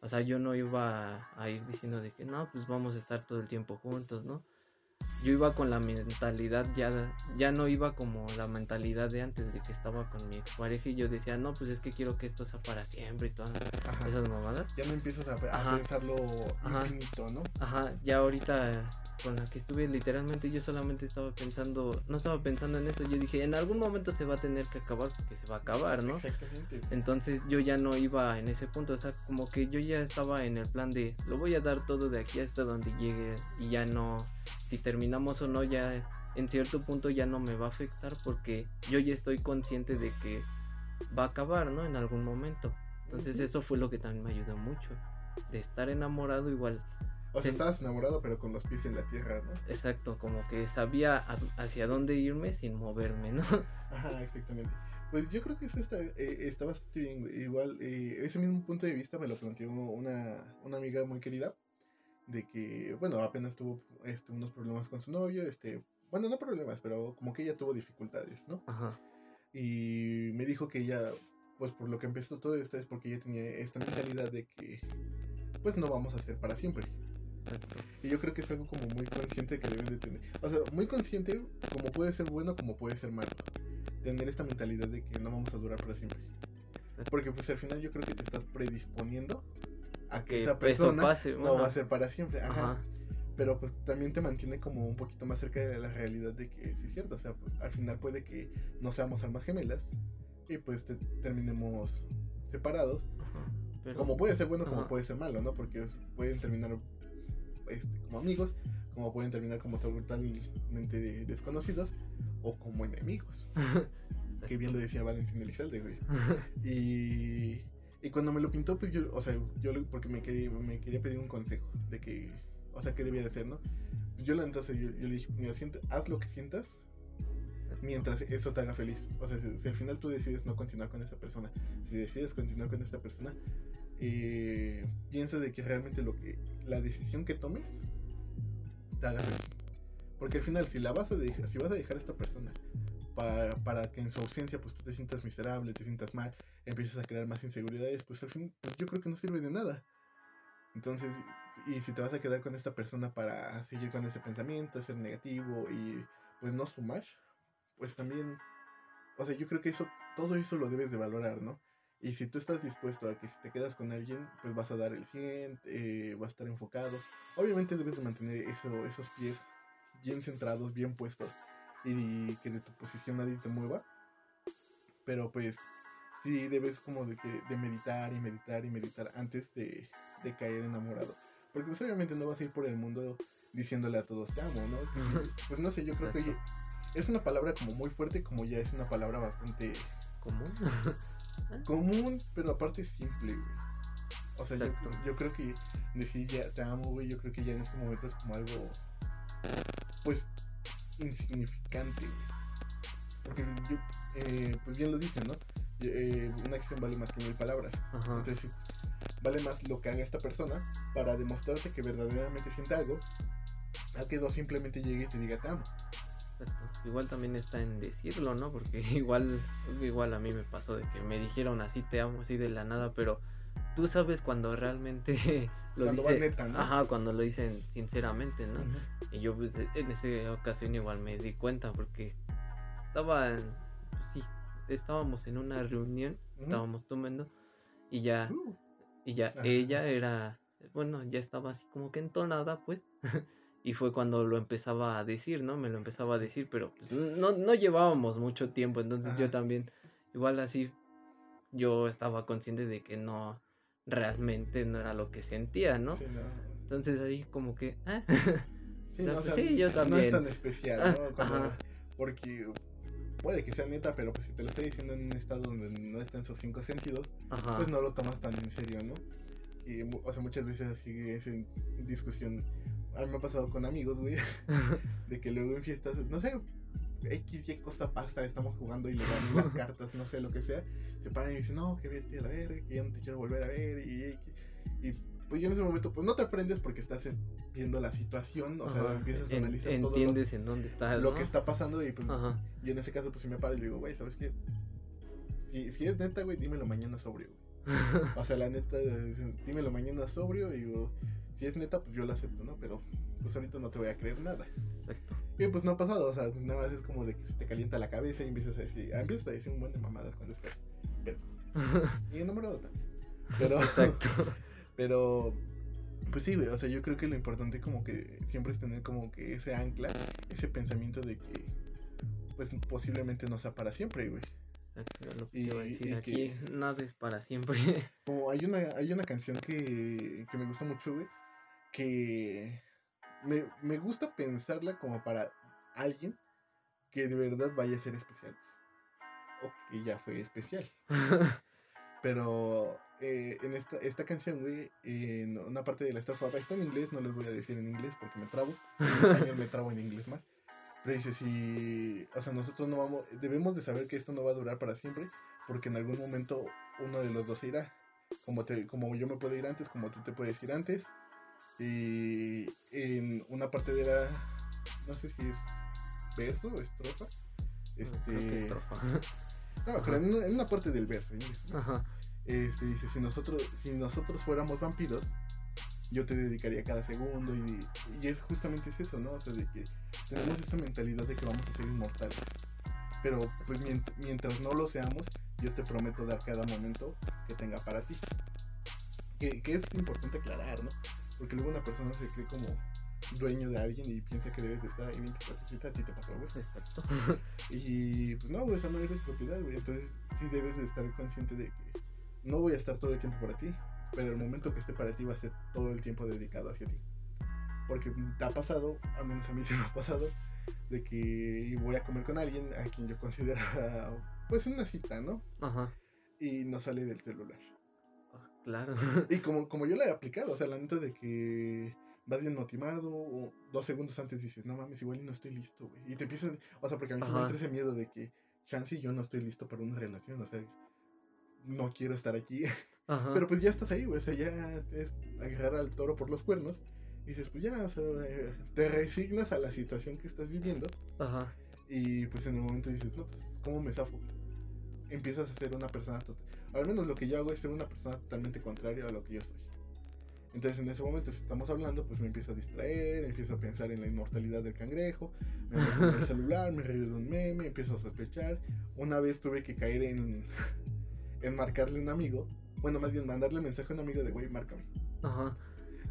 O sea, yo no iba a ir diciendo de que no, pues vamos a estar todo el tiempo juntos, ¿no? Yo iba con la mentalidad ya, ya no iba como la mentalidad de antes de que estaba con mi pareja y yo decía, no, pues es que quiero que esto sea para siempre y todas esas mamadas. Ya no empiezas a, a Ajá. pensarlo Ajá. infinito, ¿no? Ajá, ya ahorita con la que estuve literalmente yo solamente estaba pensando, no estaba pensando en eso, yo dije, en algún momento se va a tener que acabar porque se va a acabar, ¿no? Exactamente. Entonces yo ya no iba en ese punto, o sea, como que yo ya estaba en el plan de lo voy a dar todo de aquí hasta donde llegue y ya no, si terminamos o no, ya en cierto punto ya no me va a afectar porque yo ya estoy consciente de que va a acabar, ¿no? En algún momento. Entonces eso fue lo que también me ayudó mucho, de estar enamorado igual. O sea, Sí. estabas enamorado, pero con los pies en la tierra, ¿no? Exacto, como que sabía hacia dónde irme sin moverme, ¿no? Ajá, exactamente. Pues yo creo que eso está, eh, está bastante bien. Igual, eh, ese mismo punto de vista me lo planteó una, una amiga muy querida. De que, bueno, apenas tuvo este, unos problemas con su novio. Este, bueno, no problemas, pero como que ella tuvo dificultades, ¿no? Ajá, Y me dijo que ella, pues por lo que empezó todo esto es porque ella tenía esta mentalidad de que, pues no vamos a ser para siempre. Y yo creo que es algo como muy consciente que deben de tener. O sea, muy consciente como puede ser bueno como puede ser malo. Tener esta mentalidad de que no vamos a durar para siempre. Porque pues al final yo creo que te estás predisponiendo a que Que esa persona pase, no va a ser para siempre. Ajá. Ajá, Pero pues también te mantiene como un poquito más cerca de la realidad de que sí es cierto. O sea, pues, al final puede que no seamos almas gemelas y pues te- terminemos separados. pero- Como puede ser bueno, como puede ser malo, ¿no? Porque os- pueden terminar este, como amigos, como pueden terminar como totalmente de- desconocidos o como enemigos. Que bien lo decía Valentín Elizalde, güey. Y, y cuando me lo pintó, pues yo, o sea, yo porque me quería, me quería pedir un consejo de que, o sea, qué debía de hacer, ¿no? Yo la entonces yo, yo le dije, mira, siente- haz lo que sientas mientras eso te haga feliz. O sea, si, si al final tú decides no continuar con esa persona, si decides continuar con esta persona, eh, piensa de que realmente lo que la decisión que tomes te haga feliz. Porque al final, si la vas a dejar, si vas a dejar a esta persona para, para que en su ausencia pues tú te sientas miserable, te sientas mal, empiezas a crear más inseguridades, pues al fin pues, yo creo que no sirve de nada. Entonces, y si te vas a quedar con esta persona para seguir con ese pensamiento, ser negativo y pues no sumar, pues también, o sea, yo creo que eso, todo eso lo debes de valorar, ¿no? Y si tú estás dispuesto a que si te quedas con alguien, pues vas a dar el 100, eh, vas a estar enfocado. Obviamente debes de mantener eso, esos pies bien centrados, bien puestos y que de tu posición nadie te mueva. Pero pues sí debes como de, que, de meditar y meditar y meditar antes de, de caer enamorado. Porque pues obviamente no vas a ir por el mundo diciéndole a todos te amo, ¿no? Pues no sé, yo creo que Exacto. es una palabra como muy fuerte, como ya es una palabra bastante ¿Común? común, pero aparte simple, güey. O sea, yo, yo creo que decir ya te amo, güey, yo creo que ya en este momento es como algo, pues, insignificante, güey. Porque yo, eh, pues bien lo dicen, ¿no? Eh, una acción vale más que mil palabras. Ajá. Entonces, vale más lo que haga esta persona para demostrarte que verdaderamente siente algo, a que no simplemente llegue y te diga te amo. Exacto. Igual también está en decirlo, ¿no? Porque igual, igual a mí me pasó de que me dijeron así te amo, así de la nada, pero tú sabes cuando realmente lo Cuando va dice, neta, ¿no? ajá, cuando lo dicen sinceramente, ¿no? Y yo pues en esa ocasión igual me di cuenta porque estaba, pues sí, estábamos en una reunión, estábamos tomando y ya, Uh, y ya ella era, bueno, ya estaba así como que entonada, pues. Y fue cuando lo empezaba a decir, ¿no? Me lo empezaba a decir, pero pues, no, no llevábamos mucho tiempo, entonces yo también, igual así, yo estaba consciente de que no, realmente no era lo que sentía, ¿no? sí, no. Entonces ahí como que, ah, Sí, O sea, no, o pues sea, sí, yo No es también. tan especial, Ah, ¿no? Cuando- porque puede que sea neta, pero pues si te lo está diciendo en un estado donde no está en sus cinco sentidos, ajá, pues no lo tomas tan en serio, ¿no? Y, o sea, muchas veces así es en discusión. A mí me ha pasado con amigos, güey, de que luego en fiestas, no sé, X, Y cosa pasa, estamos jugando y le dan las cartas, no sé, lo que sea, se paran y dicen, no, que vete a la verga, que ya no te quiero volver a ver, y, X. y pues yo en ese momento, pues no te aprendes porque estás viendo la situación, o sea, empiezas a en- analizar todo lo- entiendes en dónde está, lo ¿no? que está pasando y pues Ajá, yo en ese caso pues si me paro y le digo, güey, ¿sabes qué? Si, si es neta, güey, dímelo mañana sobrio, güey. O sea, la neta, dímelo mañana sobrio y digo, si es neta, pues yo lo acepto, ¿no? Pero pues ahorita no te voy a creer nada. exacto. Y pues no ha pasado, o sea, nada más es como de que se te calienta la cabeza y empiezas a decir, ah, empiezas a decir un buen de mamadas cuando estás pedo. Y enamorado también. Pero, Exacto. pero, pues sí, güey, o sea, yo creo que lo importante como que siempre es tener como que ese ancla, ese pensamiento de que, pues posiblemente no sea para siempre, güey. Exacto, lo que Y- te iba a decir. Aquí que- nada es para siempre. Como hay una, hay una canción que, que me gusta mucho, güey, que me, me gusta pensarla como para alguien que de verdad vaya a ser especial. O que ya fue especial. Pero eh, en esta, esta canción, güey, en una parte de la estrofa está en inglés, no les voy a decir en inglés porque me trabo. En me trabo en inglés más. Pero dice, si, o sea, nosotros no vamos, debemos de saber que esto no va a durar para siempre, porque en algún momento uno de los dos se irá. Como, te, como yo me puedo ir antes, como tú te puedes ir antes. Y en una parte de la, no sé si es verso o estrofa. Este, Creo que estrofa. no, pero en una, en una parte del verso. Ajá. Este, dice, si nosotros, si nosotros fuéramos vampiros, yo te dedicaría cada segundo y, y es justamente es eso, ¿no? O sea, de que tenemos esta mentalidad de que vamos a ser inmortales. Pero pues mient- mientras no lo seamos, yo te prometo dar cada momento que tenga para ti. Que, que es importante aclarar, ¿no? Porque luego una persona se cree como dueño de alguien y piensa que debes de estar ahí 24 a ti te pasó, güey. Exacto. Y pues no, güey, esa no eres propiedad, güey. Entonces sí debes de estar consciente de que no voy a estar todo el tiempo para ti, pero el momento que esté para ti va a ser todo el tiempo dedicado hacia ti. Porque te ha pasado, al menos a mí sí me ha pasado, de que voy a comer con alguien a quien yo considero pues una cita, ¿no? Ajá. Y no sale del celular. Ah, Claro. Y como, como yo la he aplicado, o sea, la neta de que vas bien motivado, o dos segundos antes dices, no mames, igual y no estoy listo, güey. Y te empiezan, o sea, porque a mí sí me Ajá. entra ese miedo de que, chance y yo no estoy listo para una relación, o sea, no quiero estar aquí. Ajá. Pero pues ya estás ahí, güey, o sea, ya es agarrar al toro por los cuernos. Y dices, pues ya, o sea, eh, te resignas a la situación que estás viviendo. Ajá. Y pues en el momento dices, no, pues, ¿cómo me zafo? Empiezas a ser una persona total. Al menos lo que yo hago es ser una persona totalmente contraria a lo que yo soy. Entonces en ese momento, si estamos hablando, pues me empiezo a distraer, empiezo a pensar en la inmortalidad del cangrejo, me meto en el celular, me de un meme, empiezo a sospechar. Una vez tuve que caer en, en marcarle a un amigo, bueno, más bien mandarle mensaje a un amigo de, güey, márcame. Ajá.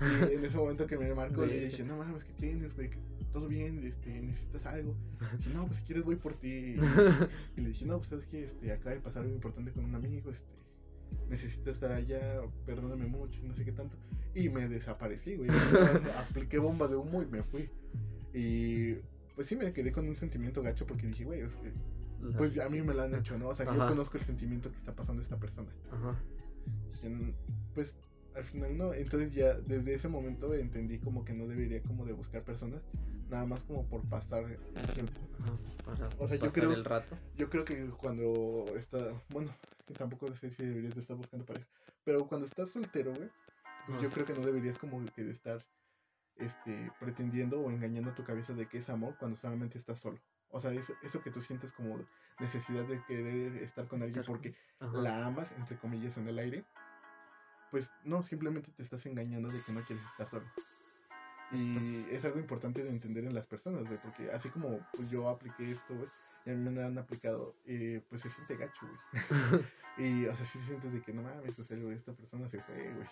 Y en ese momento que me marcó, le dije, no mames, ¿qué tienes, güey? ¿Todo bien? Este, ¿Necesitas algo? Dije, no, pues si quieres voy por ti. Y le dije, no, pues sabes que este, acaba de pasar algo importante con un amigo, este, necesito estar allá, perdóname mucho, no sé qué tanto. Y me desaparecí, güey. Apliqué bomba de humo y me fui. Y pues sí me quedé con un sentimiento gacho porque dije, güey, es que, pues a mí me lo han hecho, ¿no? O sea, yo Ajá. conozco el sentimiento que está pasando esta persona. Ajá. Dije, "Mm, pues al final no. Entonces ya desde ese momento entendí como que no debería como de buscar personas, nada más como por pasar el tiempo. Ajá. O sea, yo creo- el rato. Yo creo que cuando está, bueno, que tampoco sé si deberías de estar buscando pareja, pero cuando estás soltero, güey, pues yo creo que no deberías como que de estar este pretendiendo o engañando tu cabeza de que es amor cuando solamente estás solo. O sea, eso, eso que tú sientes como necesidad de querer estar con alguien porque Ajá. la amas, entre comillas, en el aire, pues no, simplemente te estás engañando de que no quieres estar solo. Y es algo importante de entender en las personas, güey, porque así como pues, yo apliqué esto, güey, y a mí me han aplicado, eh, pues se siente gacho, güey. y, o sea, sí sientes de que no mames, o sea, güey, esta persona se fue, güey.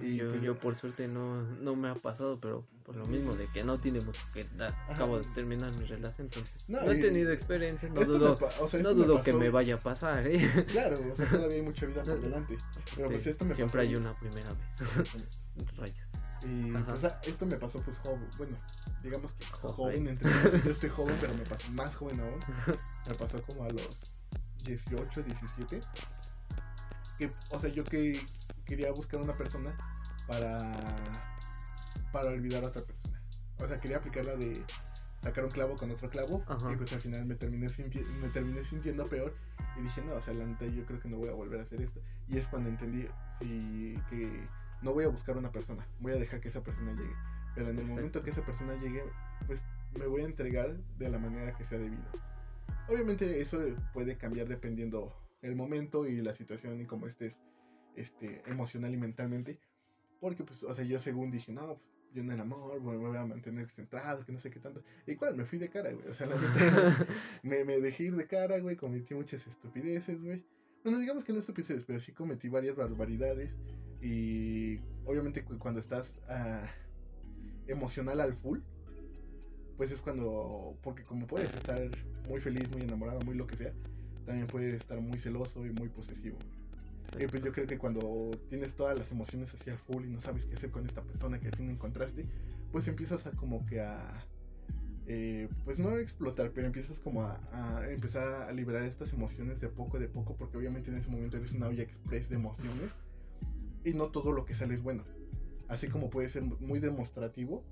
Yo, yo por suerte no, no me ha pasado, pero por lo mismo de que no tiene mucho que dar. Acabo de terminar mi relación, entonces No, no, he tenido experiencia, no dudo, pa- o sea, no dudo que me vaya a pasar, ¿eh? Claro, o sea, todavía hay mucha vida por delante. Pero pues esto me Siempre pasó- hay una primera vez. Rayos. Y o sea, esto me pasó pues joven, bueno, digamos que Joven. entre yo estoy joven, pero me pasó más joven aún. Me pasó como a los 18, 17. Que, o sea, yo que quería buscar una persona para para olvidar a otra persona. O sea, quería aplicar la de sacar un clavo con otro clavo Ajá. y pues al final me terminé sinti- me terminé sintiendo peor y dije, "No, o sea, la neta yo creo que no voy a volver a hacer esto." Y es cuando entendí sí, que no voy a buscar una persona, voy a dejar que esa persona llegue. Pero en el momento que esa persona llegue, pues me voy a entregar de la manera que sea debido. Obviamente eso puede cambiar dependiendo el momento y la situación y cómo estés este, emocional y mentalmente. Porque, pues, o sea, yo según dije, no, pues, yo en el amor, me voy a mantener centrado, que no sé qué tanto. Y cuál, me fui de cara, güey. O sea, la neta, me, me dejé ir de cara, güey, cometí muchas estupideces, güey. Bueno, digamos que no estupideces, pero sí cometí varias barbaridades. Y obviamente cu- cuando estás ah, emocional al full, pues es cuando, porque como puedes estar muy feliz, muy enamorado, muy lo que sea, también puedes estar muy celoso y muy posesivo. Y pues yo creo que cuando tienes todas las emociones así al full y no sabes qué hacer con esta persona que al fin encontraste, pues empiezas a como que a... eh, pues no a explotar, pero empiezas como a, a empezar a liberar estas emociones de poco de poco, porque obviamente en ese momento eres una olla express de emociones y no todo lo que sale es bueno. Así como puede ser muy demostrativo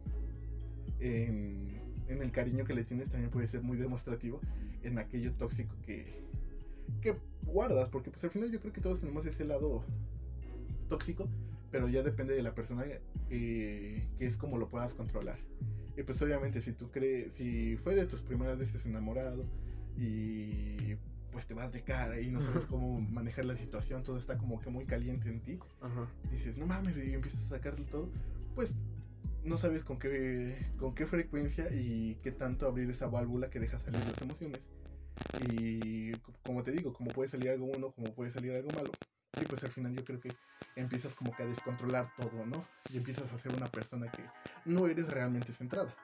en, en el cariño que le tienes, también puede ser muy demostrativo en aquello tóxico que, que guardas, porque pues al final yo creo que todos tenemos ese lado tóxico, pero ya depende de la persona que, que es como lo puedas controlar. Y pues obviamente si tú crees, si fue de tus primeras veces enamorado y pues te vas de cara y no sabes cómo manejar la situación, todo está como que muy caliente en ti, Ajá. dices, no mames, y empiezas a sacarle todo, pues no sabes con qué, con qué frecuencia y qué tanto abrir esa válvula que deja salir las emociones. Y co- como te digo, como puede salir algo bueno, como puede salir algo malo. Y pues al final yo creo que empiezas como que a descontrolar todo, ¿no? Y empiezas a ser una persona que no eres realmente centrada.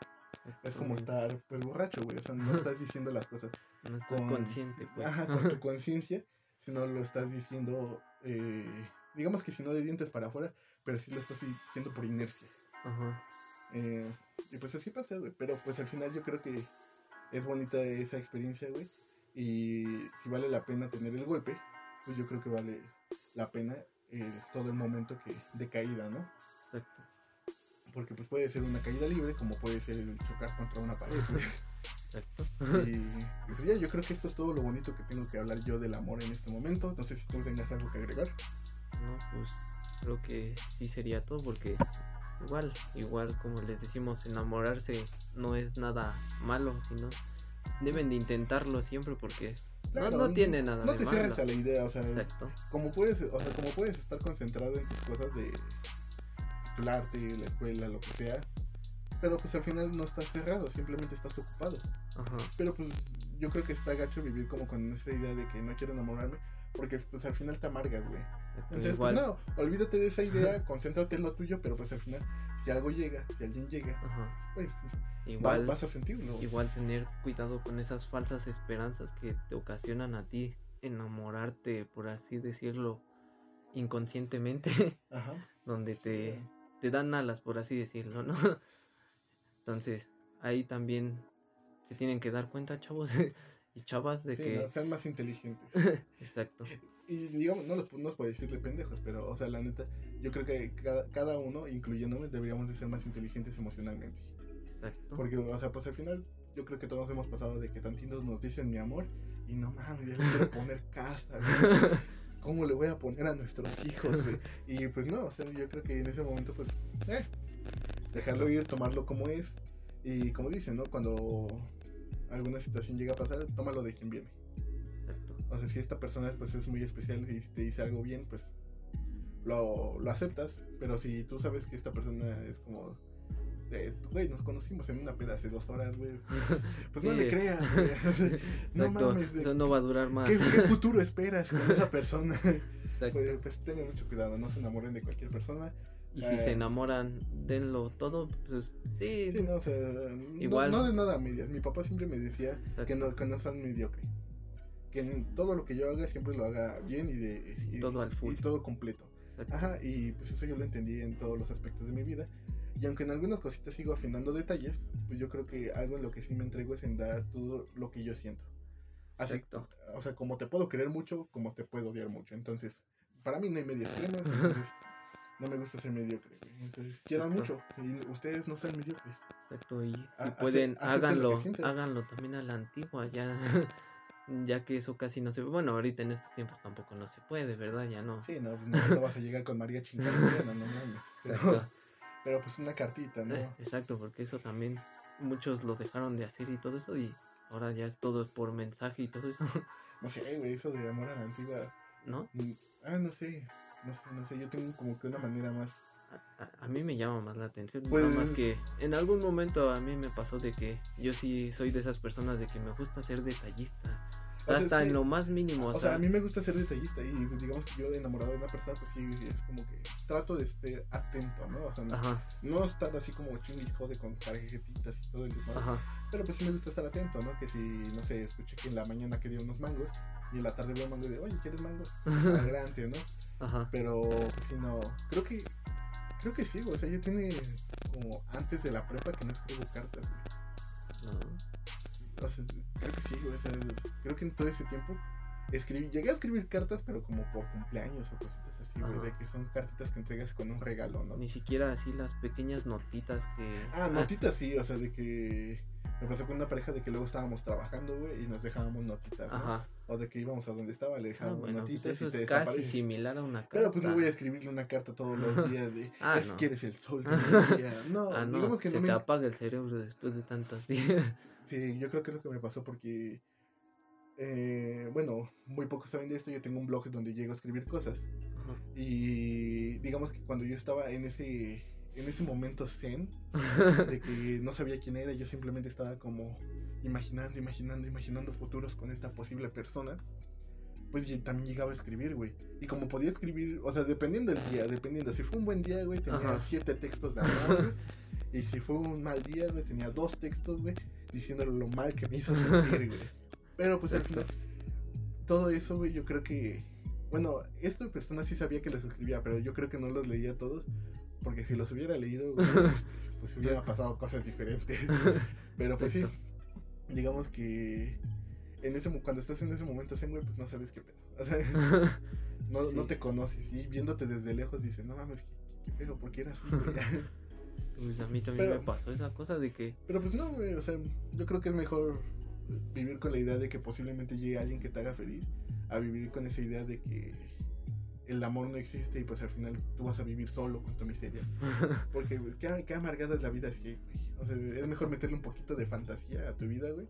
Es como estar pues borracho, güey. O sea, no estás diciendo las cosas No estás con- consciente, pues. Ajá, con tu conciencia, sino lo estás diciendo, eh, digamos que si no de dientes para afuera, pero sí lo estás diciendo por inercia. Ajá. Eh, y pues así pasa, güey. Pero pues al final yo creo que es bonita esa experiencia, güey. Y si vale la pena tener el golpe, pues yo creo que vale la pena eh, todo el momento que de caída, ¿no? Exacto. Porque pues puede ser una caída libre, como puede ser el chocar contra una pared, güey. Exacto. Y, pues ya, yo creo que esto es todo lo bonito que tengo que hablar yo del amor en este momento. No sé si tú tengas algo que agregar. No, pues creo que sí sería todo porque igual, igual como les decimos, enamorarse no es nada malo, sino deben de intentarlo siempre porque no, Claro, no tiene nada No de te malo. cierres a la idea, o sea, Exacto. como puedes, o sea, como puedes estar concentrado en tus cosas de titularte, la escuela, lo que sea, pero pues al final no estás cerrado, simplemente estás ocupado. Ajá. Pero pues yo creo que está gacho vivir como con esa idea de que no quiero enamorarme, porque pues al final te amargas, güey. Entonces, igual. pues no, olvídate de esa idea, concéntrate en lo tuyo, pero pues al final, si algo llega, si alguien llega, Ajá. pues Igual. vas a sentirlo. Igual tener cuidado con esas falsas esperanzas que te ocasionan a ti enamorarte, por así decirlo, inconscientemente, Ajá. donde te, te dan alas, por así decirlo, ¿no? Entonces, ahí también se tienen que dar cuenta, chavos y chavas, de Sí, que... no, sean más inteligentes. Exacto, Y digamos, no, los- no por decirle pendejos, pero, o sea, la neta, yo creo que cada, cada uno, incluyéndome, deberíamos de ser más inteligentes emocionalmente. exacto. Porque, o sea, pues al final, yo creo que todos hemos pasado de que tantitos nos dicen mi amor, y no mames, ya le quiero poner casa, güey. ¿Cómo le voy a poner a nuestros hijos, güey? Y pues no, o sea, yo creo que en ese momento, pues, eh, dejarlo ir, tomarlo como es. Y como dicen, ¿no? Cuando alguna situación llega a pasar, tómalo de quien viene. Exacto. O sea, si esta persona pues es muy especial y te dice algo bien, pues lo, lo aceptas. Pero si tú sabes que esta persona es como, güey, nos conocimos en una peda hace dos horas, güey. Pues no le creas, güey. no mames, eso no va a durar más. ¿Qué, qué futuro esperas con esa persona? Exacto. Pues, pues tengan mucho cuidado, no se enamoren de cualquier persona. Y si eh, se enamoran, denlo todo, pues sí, Sí, no, o sea, no- Igual. No, de nada medias. Mi papá siempre me decía que no, que no sean mediocre. Que en todo lo que yo haga siempre lo haga bien y de y- todo al full. y todo completo. exacto. Ajá, y pues eso yo lo entendí en todos los aspectos de mi vida. Y aunque en algunas cositas sigo afinando detalles, pues yo creo que algo en lo que sí me entrego es en dar todo lo que yo siento. Así, Exacto. o sea, como te puedo querer mucho, como te puedo odiar mucho. Entonces, para mí no hay medias cremas, entonces no me gusta ser mediocre. güey. Entonces, quieran mucho y ustedes no sean mediocres. Exacto, y si A- ace- pueden, que háganlo, háganlo también a la antigua, ya, ya que eso casi no se bueno, ahorita en estos tiempos tampoco no se puede, ¿verdad? Ya no. Sí, no, no, no vas a llegar con María chingada, no, no. Pero, pero pues una cartita, ¿no? eh, exacto, porque eso también muchos lo dejaron de hacer y todo eso, y ahora ya es todo por mensaje y todo eso. No sé, güey, eso de amor a la antigua. ¿No? Mm, Ah, no sé, no sé, no sé, yo tengo como que una manera más... A, a- a mí me llama más la atención. Pues- Nada más que en algún momento a mí me pasó de que yo sí soy de esas personas de que me gusta ser detallista. O sea, Hasta que- en lo más mínimo. O sea, a mí me gusta ser detallista y pues, digamos que yo enamorado de una persona, pues sí, es como que trato de estar atento, ¿no? O sea, no, no estar así como chingue y jode con tarjetitas y todo el ajá. pero pues sí me gusta estar atento, ¿no? Que si, no sé, escuché que en la mañana quería unos mangos y en la tarde veo mango y de, oye, ¿quieres mango? Adelante, ¿no? Ajá. Pero, pues sí, no, creo que, creo que sí, o sea, ya tiene como antes de la prepa que no escribo cartas, güey. No. O sea, creo que sí, o sea, creo que en todo ese tiempo escribí, llegué a escribir cartas, pero como por cumpleaños o cositas así, güey, de que son cartitas que entregas con un regalo, ¿no? Ni siquiera así las pequeñas notitas que. Ah, notitas sí, o sea, de que me pasó con una pareja de que luego estábamos trabajando, güey, y nos dejábamos notitas, ¿no? Ajá. O de que íbamos a donde estaba, le Ah, dejábamos pues notitas eso y te es casi desapareces. similar a una carta. Pero pues no voy a escribirle una carta todos los días de Ah, es no. que eres el sol de mi día. No, Ah, no, digamos que se no te me... apaga el cerebro después de tantos días. Sí, yo creo que es lo que me pasó porque, eh, bueno, muy pocos saben de esto, yo tengo un blog donde llego a escribir cosas. Ajá. Y digamos que cuando yo estaba en ese, en ese momento zen, de que no sabía quién era, yo simplemente estaba como imaginando, imaginando, imaginando futuros con esta posible persona. Pues también llegaba a escribir, güey. Y como podía escribir, o sea, dependiendo del día, dependiendo. Si fue un buen día, güey, tenía Ajá. siete textos de amor. Y si fue un mal día, güey, tenía dos textos, güey, diciéndole lo mal que me hizo sentir, güey. Pero pues al final, todo eso, güey, yo creo que. Bueno, esta persona sí sabía que los escribía, pero yo creo que no los leía todos. Porque si los hubiera leído, pues hubiera pasado cosas diferentes. Pero pues sí, digamos que en ese cuando estás en ese momento zen, güey, pues no sabes qué pedo. O sea, no, no te conoces. Y viéndote desde lejos dices, no mames, qué, qué feo, ¿por qué era así? güey?" Pues a mí también Pero- me pasó esa cosa de que. Pero pues no, güey, o sea, yo creo que es mejor vivir con la idea de que posiblemente llegue alguien que te haga feliz a vivir con esa idea de que el amor no existe y pues al final tú vas a vivir solo con tu miseria. Porque qué, qué amargada es la vida así, güey. O sea, es mejor meterle un poquito de fantasía a tu vida, güey.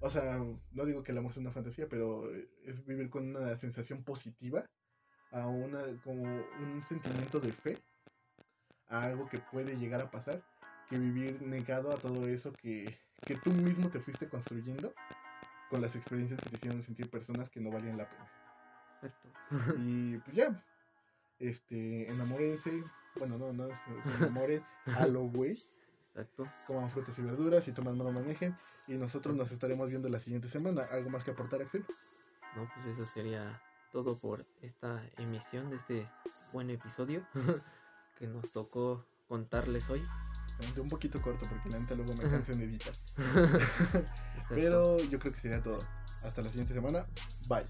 O sea, no digo que el amor sea una fantasía, pero es vivir con una sensación positiva a una como un sentimiento de fe a algo que puede llegar a pasar que vivir negado a todo eso que, que tú mismo te fuiste construyendo con las experiencias que te hicieron sentir personas que no valían la pena. Exacto. Y pues ya, este, enamórense, bueno, no, no, se, enamoren a lo güey, Exacto. coman frutas y verduras y toman no manejen. Y nosotros nos estaremos viendo la siguiente semana. ¿Algo más que aportar, Axel? No, pues eso sería todo por esta emisión de este buen episodio que nos tocó contarles hoy. Un poquito corto porque la neta luego me canso en editar. Pero yo creo que sería todo. Hasta la siguiente semana. Bye.